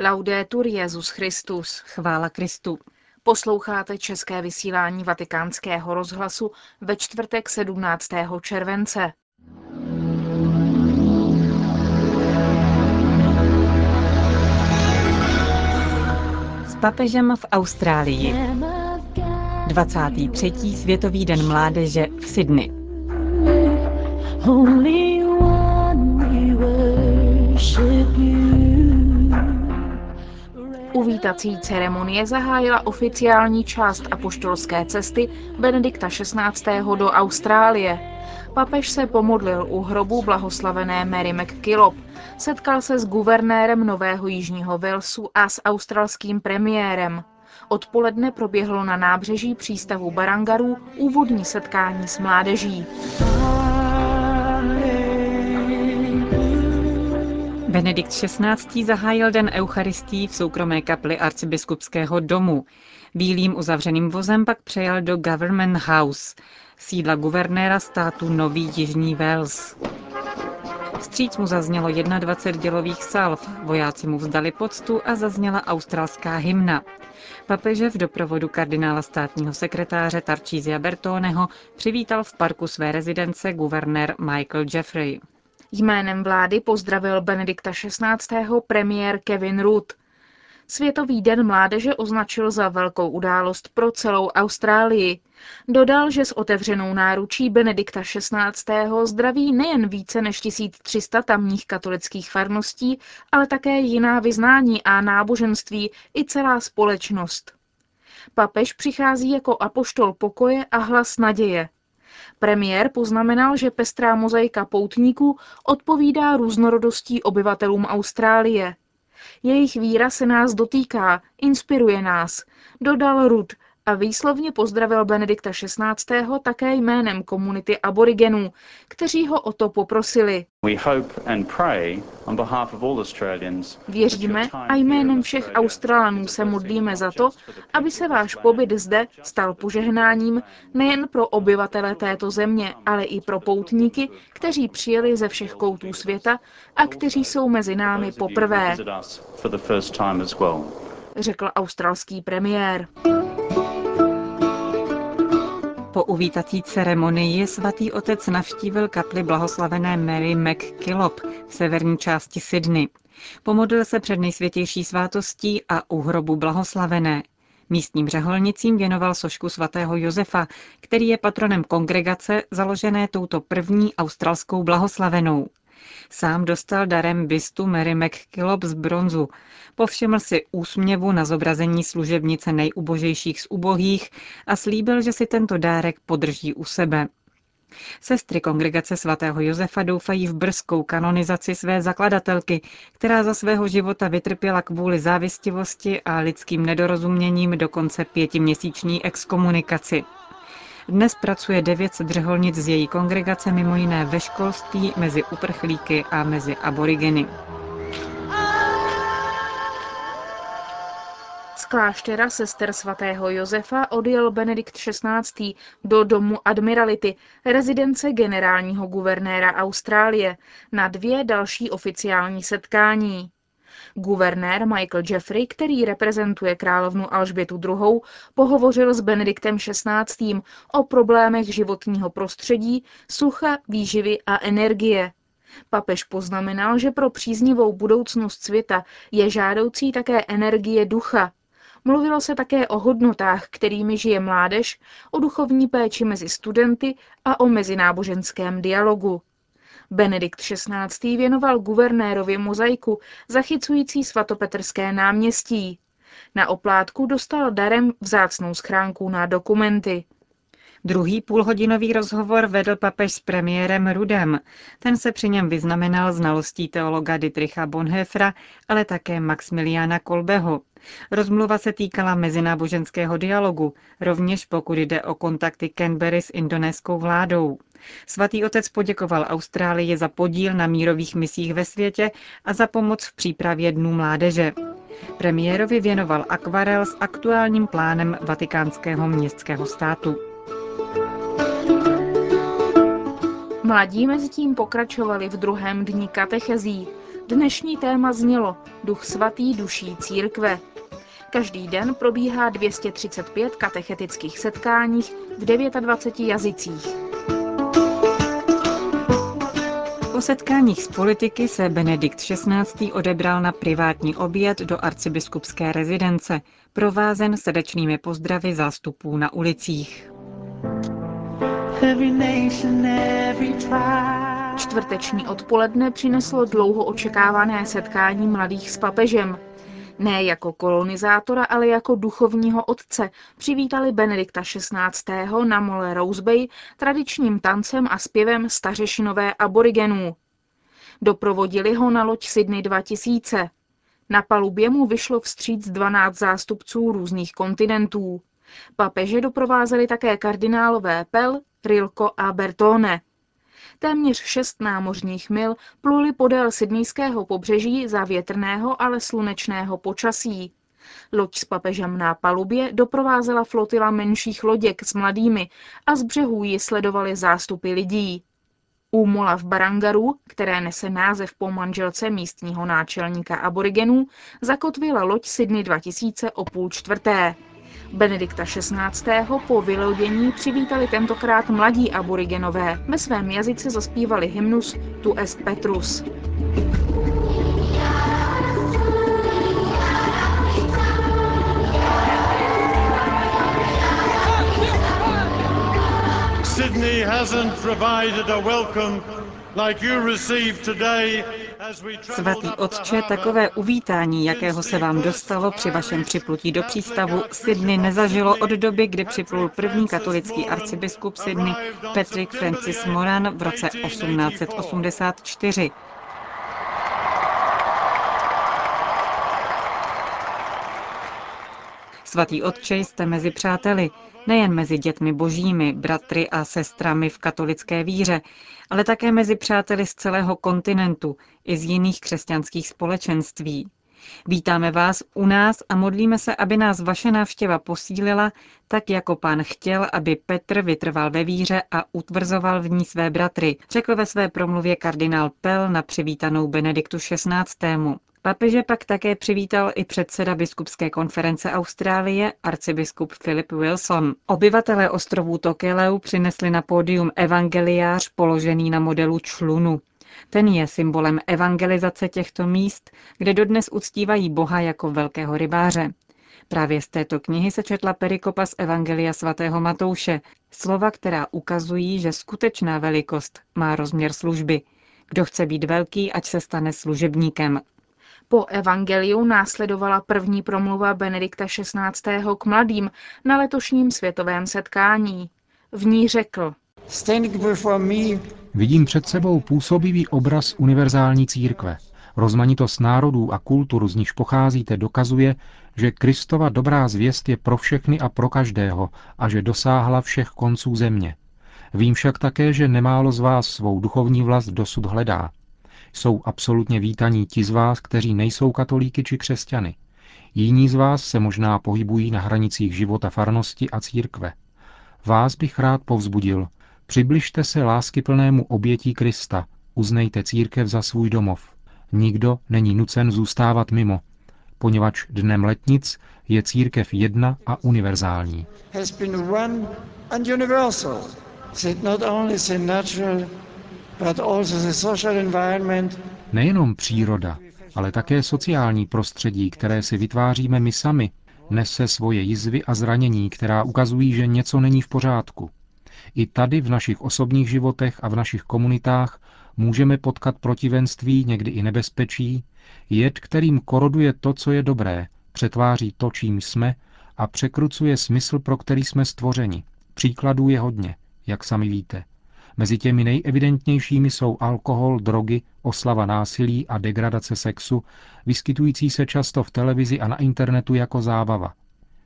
Laudetur Jezus Christus. Chvála Kristu. Posloucháte české vysílání Vatikánského rozhlasu ve čtvrtek 17. července. S papežem v Austrálii. 23. Světový den mládeže v Sydney. Uvítací ceremonie zahájila oficiální část apoštolské cesty Benedikta XVI. do Austrálie. Papež se pomodlil u hrobu blahoslavené Mary McKillop, setkal se s guvernérem Nového Jižního Walesu a s australským premiérem. Odpoledne proběhlo na nábřeží přístavu Barangarů úvodní setkání s mládeží. Benedikt XVI. zahájil den Eucharistí v soukromé kapli arcibiskupského domu. Bílým uzavřeným vozem pak přejel do Government House, sídla guvernéra státu Nový Jižní Wales. Vstříc mu zaznělo 21 dělových salv, vojáci mu vzdali poctu a zazněla australská hymna. Papeže v doprovodu kardinála státního sekretáře Tarcísia Bertoneho přivítal v parku své rezidence guvernér Michael Jeffrey. Jménem vlády pozdravil Benedikta XVI. premiér Kevin Rudd. Světový den mládeže označil za velkou událost pro celou Austrálii. Dodal, že s otevřenou náručí Benedikta XVI. zdraví nejen více než 1300 tamních katolických farností, ale také jiná vyznání a náboženství i celá společnost. Papež přichází jako apoštol pokoje a hlas naděje. Premiér poznamenal, že pestrá mozaika poutníků odpovídá různorodostí obyvatelům Austrálie. Jejich víra se nás dotýká, inspiruje nás, dodal Rud a výslovně pozdravil Benedikta XVI. také jménem komunity aborigenů, kteří ho o to poprosili. Věříme a jménem všech Australanů se modlíme za to, aby se váš pobyt zde stal požehnáním nejen pro obyvatele této země, ale i pro poutníky, kteří přijeli ze všech koutů světa a kteří jsou mezi námi poprvé, řekl australský premiér. Po uvítací ceremonii svatý otec navštívil kapli blahoslavené Mary McKillop v severní části Sydney. Pomodlil se před nejsvětější svátostí a u hrobu blahoslavené. Místním řeholnicím věnoval sošku svatého Josefa, který je patronem kongregace založené touto první australskou blahoslavenou. Sám dostal darem bystu Mary McKillop z bronzu. Povšiml si úsměvu na zobrazení služebnice nejubožejších z ubohých a slíbil, že si tento dárek podrží u sebe. Sestry kongregace svatého Josefa doufají v brzkou kanonizaci své zakladatelky, která za svého života vytrpěla kvůli závistivosti a lidským nedorozuměním dokonce pětiměsíční exkomunikaci. Dnes pracuje 900 řeholnic z její kongregace mimo jiné ve školství, mezi uprchlíky a mezi aborigeny. Z kláštera sester svatého Josefa odjel Benedikt XVI. do domu Admirality, rezidence generálního guvernéra Austrálie, na dvě další oficiální setkání. Guvernér Michael Jeffrey, který reprezentuje královnu Alžbětu II., pohovořil s Benediktem XVI. o problémech životního prostředí, sucha, výživy a energie. Papež poznamenal, že pro příznivou budoucnost světa je žádoucí také energie ducha. Mluvilo se také o hodnotách, kterými žije mládež, o duchovní péči mezi studenty a o mezináboženském dialogu. Benedikt XVI. věnoval guvernérovi mozaiku zachycující svatopetrské náměstí. Na oplátku dostal darem vzácnou schránku na dokumenty. Druhý půlhodinový rozhovor vedl papež s premiérem Rudem. Ten se při něm vyznamenal znalostí teologa Dietricha Bonhoeffera, ale také Maximiliana Kolbeho. Rozmluva se týkala mezináboženského dialogu, rovněž pokud jde o kontakty Canberry s indonéskou vládou. Svatý otec poděkoval Austrálii za podíl na mírových misích ve světě a za pomoc v přípravě Dnů mládeže. Premiérovi věnoval akvarel s aktuálním plánem vatikánského městského státu. Mladí mezi tím pokračovali v druhém dní katechezí. Dnešní téma znělo Duch svatý duší církve. Každý den probíhá 235 katechetických setkáních v 29 jazycích. Po setkáních s politiky se Benedikt XVI. odebral na privátní oběd do arcibiskupské rezidence, provázen srdečnými pozdravy zástupů na ulicích. Čtvrteční odpoledne přineslo dlouho očekávané setkání mladých s papežem. Ne jako kolonizátora, ale jako duchovního otce přivítali Benedikta XVI. na mole Rose Bay tradičním tancem a zpěvem stařešinové aborigenů. Doprovodili ho na loď Sydney 2000. Na palubě mu vyšlo vstříc 12 zástupců různých kontinentů. Papeže doprovázeli také kardinálové Pell, Rilko a Bertone. Téměř šest námořních mil pluli podél sydnýského pobřeží za větrného, ale slunečného počasí. Loď s papežem na palubě doprovázela flotila menších loděk s mladými a z břehů ji sledovali zástupy lidí. U mola v Barangaru, které nese název po manželce místního náčelníka aborigenů, zakotvila loď Sydney 2000 o půl čtvrté. Benedikta XVI. po vylodění přivítali tentokrát mladí aborigenové. Ve svém jazyce zaspívali hymnus Tu est Petrus. Sydney hasn't provided a welcome like you received today Svatý otče, takové uvítání, jakého se vám dostalo při vašem připlutí do přístavu, Sydney nezažilo od doby, kdy připlul první katolický arcibiskup Sydney Patrick Francis Moran v roce 1884. Svatý otče jste mezi přáteli, nejen mezi dětmi božími, bratry a sestrami v katolické víře, ale také mezi přáteli z celého kontinentu i z jiných křesťanských společenství. Vítáme vás u nás a modlíme se, aby nás vaše návštěva posílila, tak jako pán chtěl, aby Petr vytrval ve víře a utvrzoval v ní své bratry, řekl ve své promluvě kardinál Pell na přivítanou Benediktu XVI. Papeže pak také přivítal i předseda biskupské konference Austrálie, arcibiskup Philip Wilson. Obyvatelé ostrovů Tokeleu přinesli na pódium evangeliář položený na modelu člunu. Ten je symbolem evangelizace těchto míst, kde dodnes uctívají Boha jako velkého rybáře. Právě z této knihy se četla perikopa z Evangelia svatého Matouše, slova, která ukazují, že skutečná velikost má rozměr služby. Kdo chce být velký, ať se stane služebníkem. Po evangeliu následovala první promluva Benedikta XVI. k mladým na letošním světovém setkání. V ní řekl, Vidím před sebou působivý obraz univerzální církve. Rozmanitost národů a kultur, z nichž pocházíte, dokazuje, že Kristova dobrá zvěst je pro všechny a pro každého a že dosáhla všech konců země. Vím však také, že nemálo z vás svou duchovní vlast dosud hledá. Jsou absolutně vítaní ti z vás, kteří nejsou katolíky či křesťany. Jiní z vás se možná pohybují na hranicích života farnosti a církve. Vás bych rád povzbudil. Přibližte se láskyplnému obětí Krista, uznejte církev za svůj domov. Nikdo není nucen zůstávat mimo, poněvadž dnem letnic je církev jedna a univerzální. Nejenom příroda, ale také sociální prostředí, které si vytváříme my sami, nese svoje jizvy a zranění, která ukazují, že něco není v pořádku. I tady v našich osobních životech a v našich komunitách můžeme potkat protivenství, někdy i nebezpečí, jed, kterým koroduje to, co je dobré, přetváří to, čím jsme a překrucuje smysl, pro který jsme stvořeni. Příkladů je hodně, jak sami víte. Mezi těmi nejevidentnějšími jsou alkohol, drogy, oslava násilí a degradace sexu, vyskytující se často v televizi a na internetu jako zábava.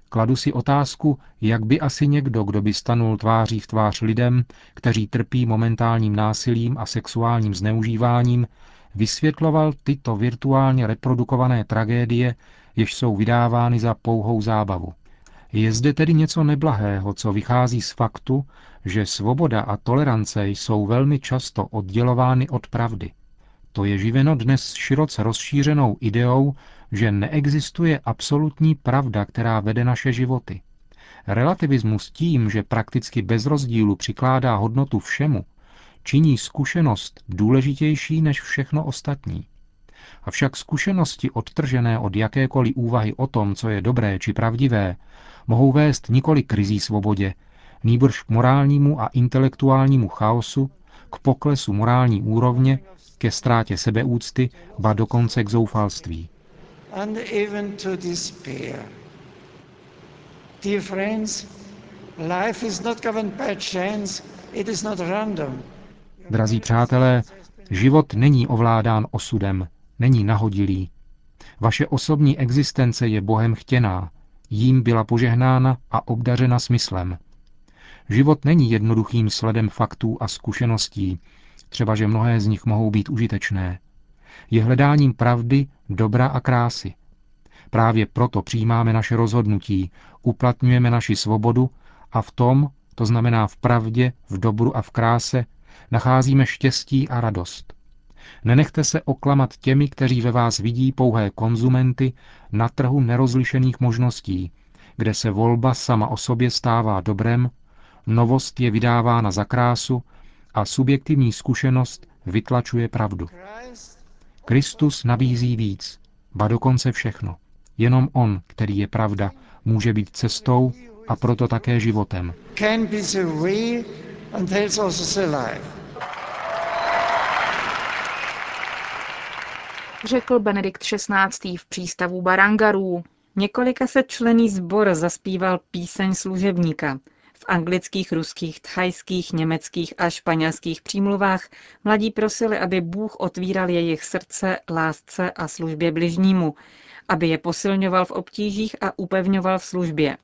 Kladu si otázku, jak by asi někdo, kdo by stanul tváří v tvář lidem, kteří trpí momentálním násilím a sexuálním zneužíváním, vysvětloval tyto virtuálně reprodukované tragédie, jež jsou vydávány za pouhou zábavu. Je zde tedy něco neblahého, co vychází z faktu, že svoboda a tolerance jsou velmi často oddělovány od pravdy. To je živeno dnes široce rozšířenou ideou, že neexistuje absolutní pravda, která vede naše životy. Relativismus tím, že prakticky bez rozdílu přikládá hodnotu všemu, činí zkušenost důležitější než všechno ostatní. Avšak zkušenosti odtržené od jakékoliv úvahy o tom, co je dobré či pravdivé, mohou vést nikoli k rizí svobodě, nýbrž k morálnímu a intelektuálnímu chaosu, k poklesu morální úrovně, ke ztrátě sebeúcty, ba dokonce k zoufalství. Drazí přátelé, život není ovládán osudem, není nahodilý. Vaše osobní existence je Bohem chtěná, jím byla požehnána a obdařena smyslem. Život není jednoduchým sledem faktů a zkušeností, třeba že mnohé z nich mohou být užitečné. Je hledáním pravdy, dobra a krásy. Právě proto přijímáme naše rozhodnutí, uplatňujeme naši svobodu a v tom, to znamená v pravdě, v dobru a v kráse, nacházíme štěstí a radost. Nenechte se oklamat těmi, kteří ve vás vidí pouhé konzumenty na trhu nerozlišených možností, kde se volba sama o sobě stává dobrem, novost je vydávána za krásu a subjektivní zkušenost vytlačuje pravdu. Kristus nabízí víc, ba dokonce všechno. Jenom On, který je pravda, může být cestou a proto také životem. Řekl Benedikt XVI. v přístavu Barangarů. Několika se člený sbor zaspíval píseň služebníka. V anglických, ruských, thajských, německých a španělských přímluvách mladí prosili, aby Bůh otvíral jejich srdce, lásce a službě bližnímu, aby je posilňoval v obtížích a upevňoval v službě.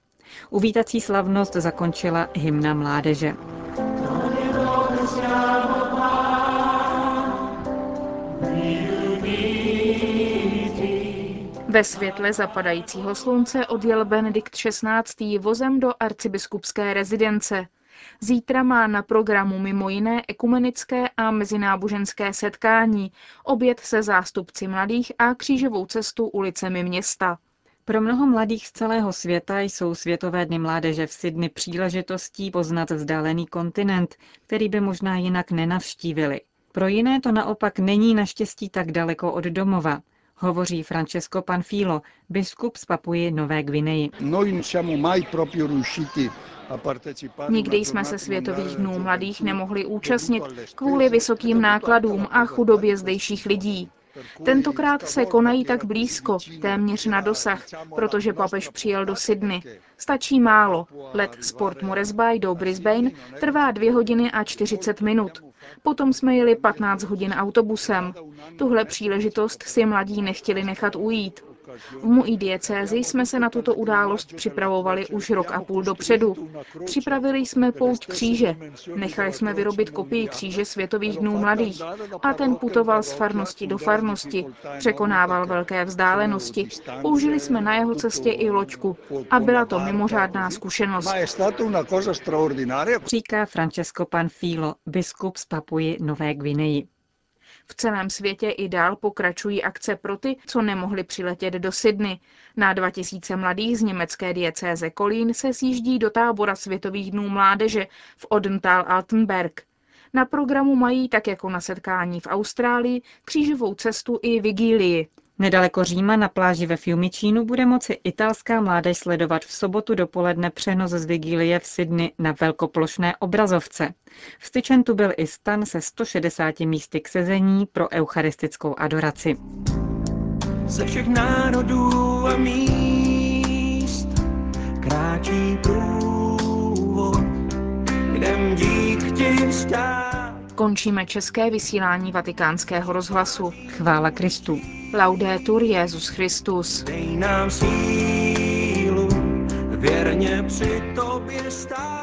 Uvítací slavnost zakončila hymna mládeže. Ve světle zapadajícího slunce odjel Benedikt XVI. vozem do arcibiskupské rezidence. Zítra má na programu mimo jiné ekumenické a mezináboženské setkání, oběd se zástupci mladých a křížovou cestu ulicemi města. Pro mnoho mladých z celého světa jsou Světové dny mládeže v Sydney příležitostí poznat vzdálený kontinent, který by možná jinak nenavštívili. Pro jiné to naopak není naštěstí tak daleko od domova, hovoří Francesco Panfilo, biskup z Papuji Nové Gvineji. Nikdy jsme se Světových dnů mladých nemohli účastnit kvůli vysokým nákladům a chudobě zdejších lidí. Tentokrát se konají tak blízko, téměř na dosah, protože papež přijel do Sydney. Stačí málo. Let z Port Moresby do Brisbane trvá 2 hodiny a 40 minut. Potom jsme jeli 15 hodin autobusem. Tuhle příležitost si mladí nechtěli nechat ujít. V mojí diecézi jsme se na tuto událost připravovali už rok a půl dopředu. Připravili jsme pouť kříže. Nechali jsme vyrobit kopii kříže Světových dnů mladých a ten putoval z farnosti do farnosti, překonával velké vzdálenosti. Použili jsme na jeho cestě i loďku a byla to mimořádná zkušenost. Říká Francesco Panfilo, biskup z Papuji Nové Gvineji. V celém světě i dál pokračují akce pro ty, co nemohli přiletět do Sydney. Na 2000 mladých z německé diecéze Kolín se sjíždí do tábora Světových dnů mládeže v Odenthal Altenberg. Na programu mají, tak jako na setkání v Austrálii, křížovou cestu i vigílii. Nedaleko Říma na pláži ve Fiumicínu bude moci italská mládež sledovat v sobotu dopoledne přenos z Vigílie v Sydney na velkoplošné obrazovce. Vstyčen tu byl i stan se 160 místy k sezení pro eucharistickou adoraci. Ze všech národů a míst kráčí průvod, kde dík ti Končíme české vysílání vatikánského rozhlasu. Chvála Kristu. Laudetur Jezus Christus. Dej nám sílu, věrně při tobě stát.